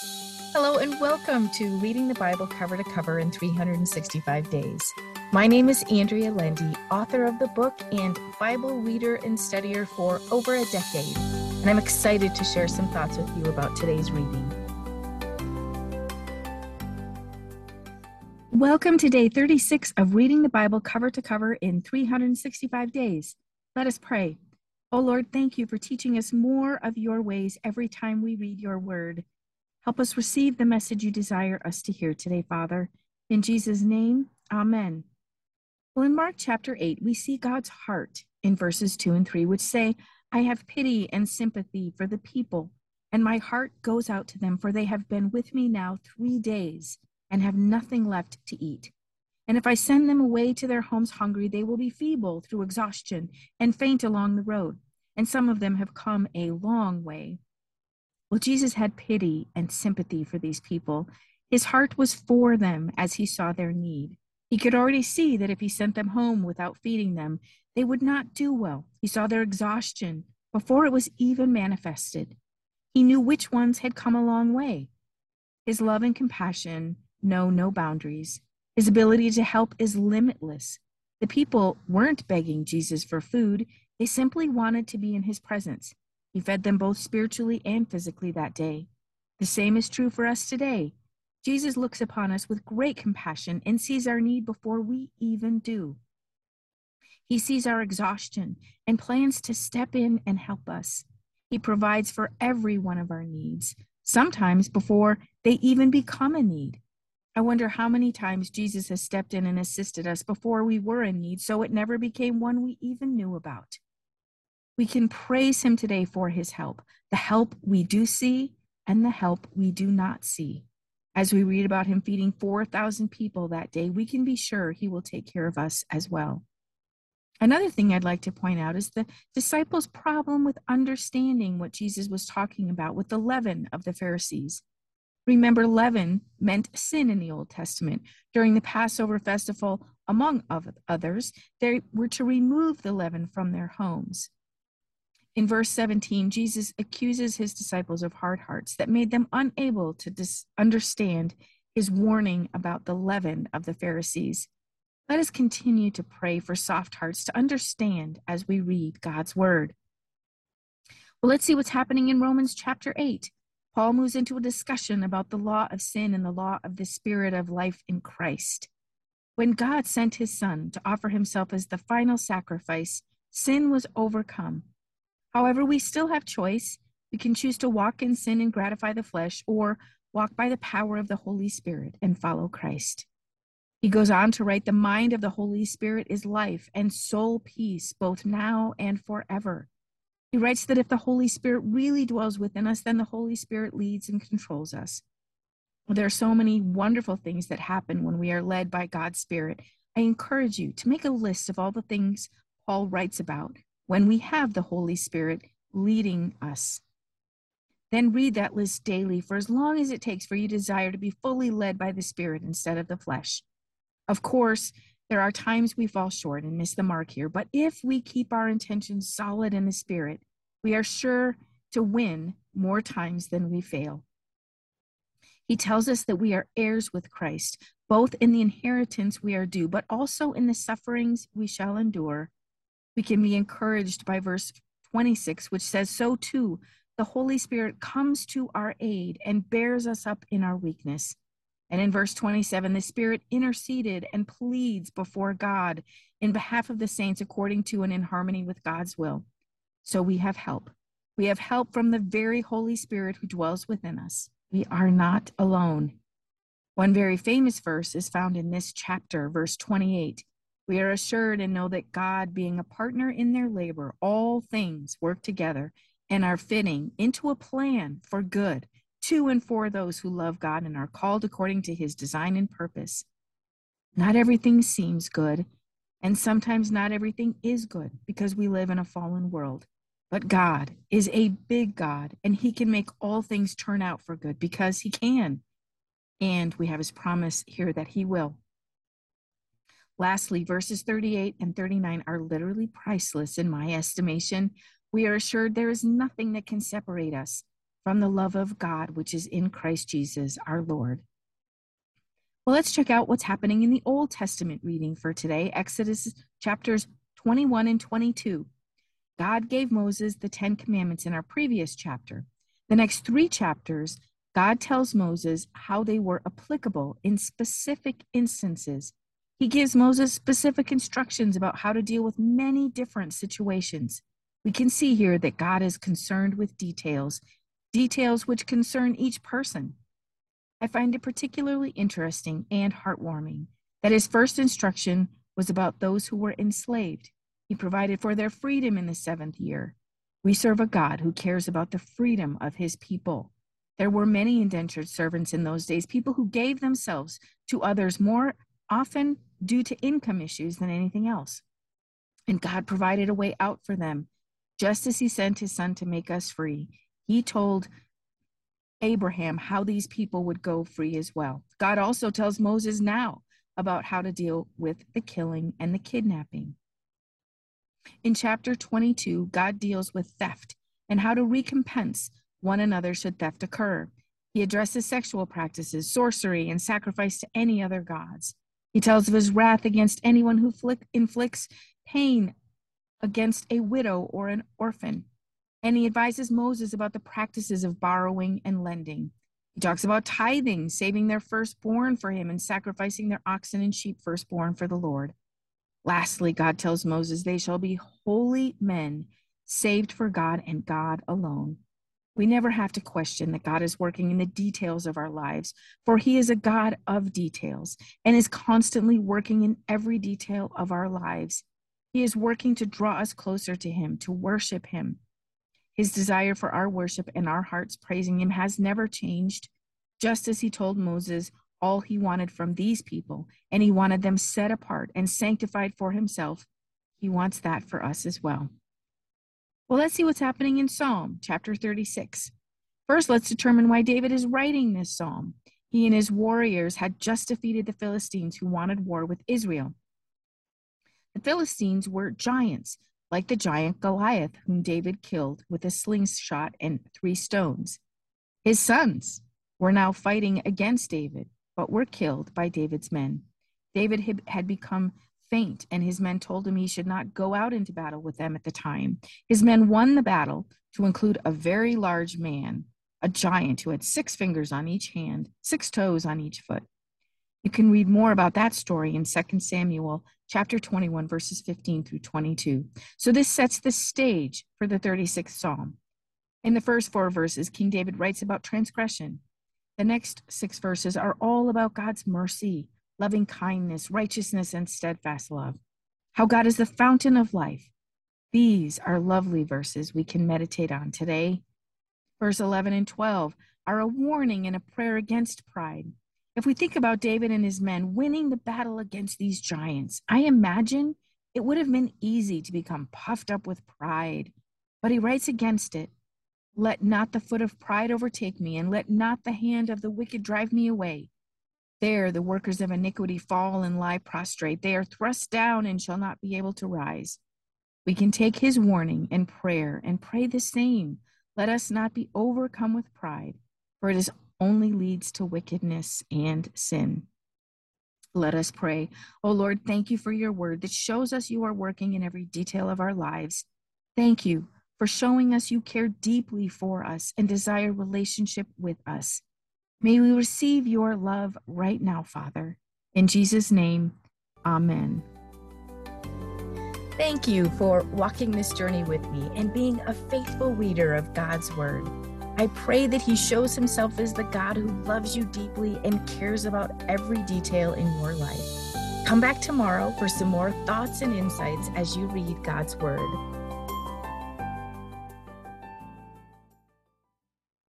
Hello, and welcome to Reading the Bible Cover to Cover in 365 Days. My name is Andrea Lendy, author of the book and Bible reader and studier for over a decade, and I'm excited to share some thoughts with you about today's reading. Welcome to day 36 of Reading the Bible Cover to Cover in 365 Days. Let us pray. Oh Lord, thank you for teaching us more of your ways every time we read your word. Help us receive the message you desire us to hear today, Father. In Jesus' name, Amen. Well, in Mark chapter 8, we see God's heart in verses 2 and 3, which say, I have pity and sympathy for the people, and my heart goes out to them, for they have been with me now three days and have nothing left to eat. And if I send them away to their homes hungry, they will be feeble through exhaustion and faint along the road. And some of them have come a long way. Well, Jesus had pity and sympathy for these people. His heart was for them as he saw their need. He could already see that if he sent them home without feeding them, they would not do well. He saw their exhaustion before it was even manifested. He knew which ones had come a long way. His love and compassion know no boundaries. His ability to help is limitless. The people weren't begging Jesus for food, they simply wanted to be in his presence. He fed them both spiritually and physically that day. The same is true for us today. Jesus looks upon us with great compassion and sees our need before we even do. He sees our exhaustion and plans to step in and help us. He provides for every one of our needs, sometimes before they even become a need. I wonder how many times Jesus has stepped in and assisted us before we were in need, so it never became one we even knew about. We can praise him today for his help, the help we do see and the help we do not see. As we read about him feeding 4,000 people that day, we can be sure he will take care of us as well. Another thing I'd like to point out is the disciples' problem with understanding what Jesus was talking about with the leaven of the Pharisees. Remember, leaven meant sin in the Old Testament. During the Passover festival, among others, they were to remove the leaven from their homes. In verse 17, Jesus accuses his disciples of hard hearts that made them unable to dis- understand his warning about the leaven of the Pharisees. Let us continue to pray for soft hearts to understand as we read God's word. Well, let's see what's happening in Romans chapter 8. Paul moves into a discussion about the law of sin and the law of the spirit of life in Christ. When God sent his son to offer himself as the final sacrifice, sin was overcome However, we still have choice. We can choose to walk in sin and gratify the flesh, or walk by the power of the Holy Spirit and follow Christ. He goes on to write, The mind of the Holy Spirit is life and soul peace, both now and forever. He writes that if the Holy Spirit really dwells within us, then the Holy Spirit leads and controls us. There are so many wonderful things that happen when we are led by God's Spirit. I encourage you to make a list of all the things Paul writes about when we have the Holy Spirit leading us. Then read that list daily for as long as it takes for you desire to be fully led by the Spirit instead of the flesh. Of course, there are times we fall short and miss the mark here, but if we keep our intentions solid in the Spirit, we are sure to win more times than we fail. He tells us that we are heirs with Christ, both in the inheritance we are due, but also in the sufferings we shall endure we can be encouraged by verse 26, which says, So too, the Holy Spirit comes to our aid and bears us up in our weakness. And in verse 27, the Spirit interceded and pleads before God in behalf of the saints according to and in harmony with God's will. So we have help. We have help from the very Holy Spirit who dwells within us. We are not alone. One very famous verse is found in this chapter, verse 28. We are assured and know that God, being a partner in their labor, all things work together and are fitting into a plan for good to and for those who love God and are called according to his design and purpose. Not everything seems good, and sometimes not everything is good because we live in a fallen world. But God is a big God, and he can make all things turn out for good because he can. And we have his promise here that he will. Lastly, verses 38 and 39 are literally priceless in my estimation. We are assured there is nothing that can separate us from the love of God, which is in Christ Jesus our Lord. Well, let's check out what's happening in the Old Testament reading for today Exodus chapters 21 and 22. God gave Moses the Ten Commandments in our previous chapter. The next three chapters, God tells Moses how they were applicable in specific instances. He gives Moses specific instructions about how to deal with many different situations. We can see here that God is concerned with details, details which concern each person. I find it particularly interesting and heartwarming that his first instruction was about those who were enslaved. He provided for their freedom in the seventh year. We serve a God who cares about the freedom of his people. There were many indentured servants in those days, people who gave themselves to others more often due to income issues than anything else. And God provided a way out for them. Just as he sent his son to make us free, he told Abraham how these people would go free as well. God also tells Moses now about how to deal with the killing and the kidnapping. In chapter 22, God deals with theft and how to recompense one another should theft occur. He addresses sexual practices, sorcery, and sacrifice to any other gods. He tells of his wrath against anyone who inflicts pain against a widow or an orphan and he advises Moses about the practices of borrowing and lending. He talks about tithing, saving their firstborn for him, and sacrificing their oxen and sheep firstborn for the Lord. Lastly, God tells Moses, They shall be holy men, saved for God and God alone. We never have to question that God is working in the details of our lives, for He is a God of details and is constantly working in every detail of our lives. He is working to draw us closer to Him, to worship Him, his desire for our worship and our hearts praising him has never changed, just as he told Moses all he wanted from these people, and he wanted them set apart and sanctified for himself. He wants that for us as well. Well, let's see what's happening in Psalm chapter 36. First, let's determine why David is writing this psalm. He and his warriors had just defeated the Philistines who wanted war with Israel. The Philistines were giants like the giant Goliath, whom David killed with a slingshot and three stones. His sons were now fighting against David, but were killed by David's men. David had become faint, and his men told him he should not go out into battle with them at the time. His men won the battle to include a very large man, a giant who had six fingers on each hand, six toes on each foot. You can read more about that story in 2 Samuel chapter 21 verses 15 through 22. So this sets the stage for the 36th psalm. In the first 4 verses, King David writes about transgression. The next 6 verses are all about God's mercy, loving kindness, righteousness and steadfast love. How God is the fountain of life. These are lovely verses we can meditate on today. Verse 11 and 12 are a warning and a prayer against pride. If we think about David and his men winning the battle against these giants, I imagine it would have been easy to become puffed up with pride. But he writes against it Let not the foot of pride overtake me, and let not the hand of the wicked drive me away. There the workers of iniquity fall and lie prostrate. They are thrust down and shall not be able to rise. We can take his warning and prayer and pray the same. Let us not be overcome with pride, for it is only leads to wickedness and sin. Let us pray. Oh Lord, thank you for your word that shows us you are working in every detail of our lives. Thank you for showing us you care deeply for us and desire relationship with us. May we receive your love right now, Father. In Jesus' name, amen. Thank you for walking this journey with me and being a faithful reader of God's Word. I pray that He shows Himself as the God who loves you deeply and cares about every detail in your life. Come back tomorrow for some more thoughts and insights as you read God's Word.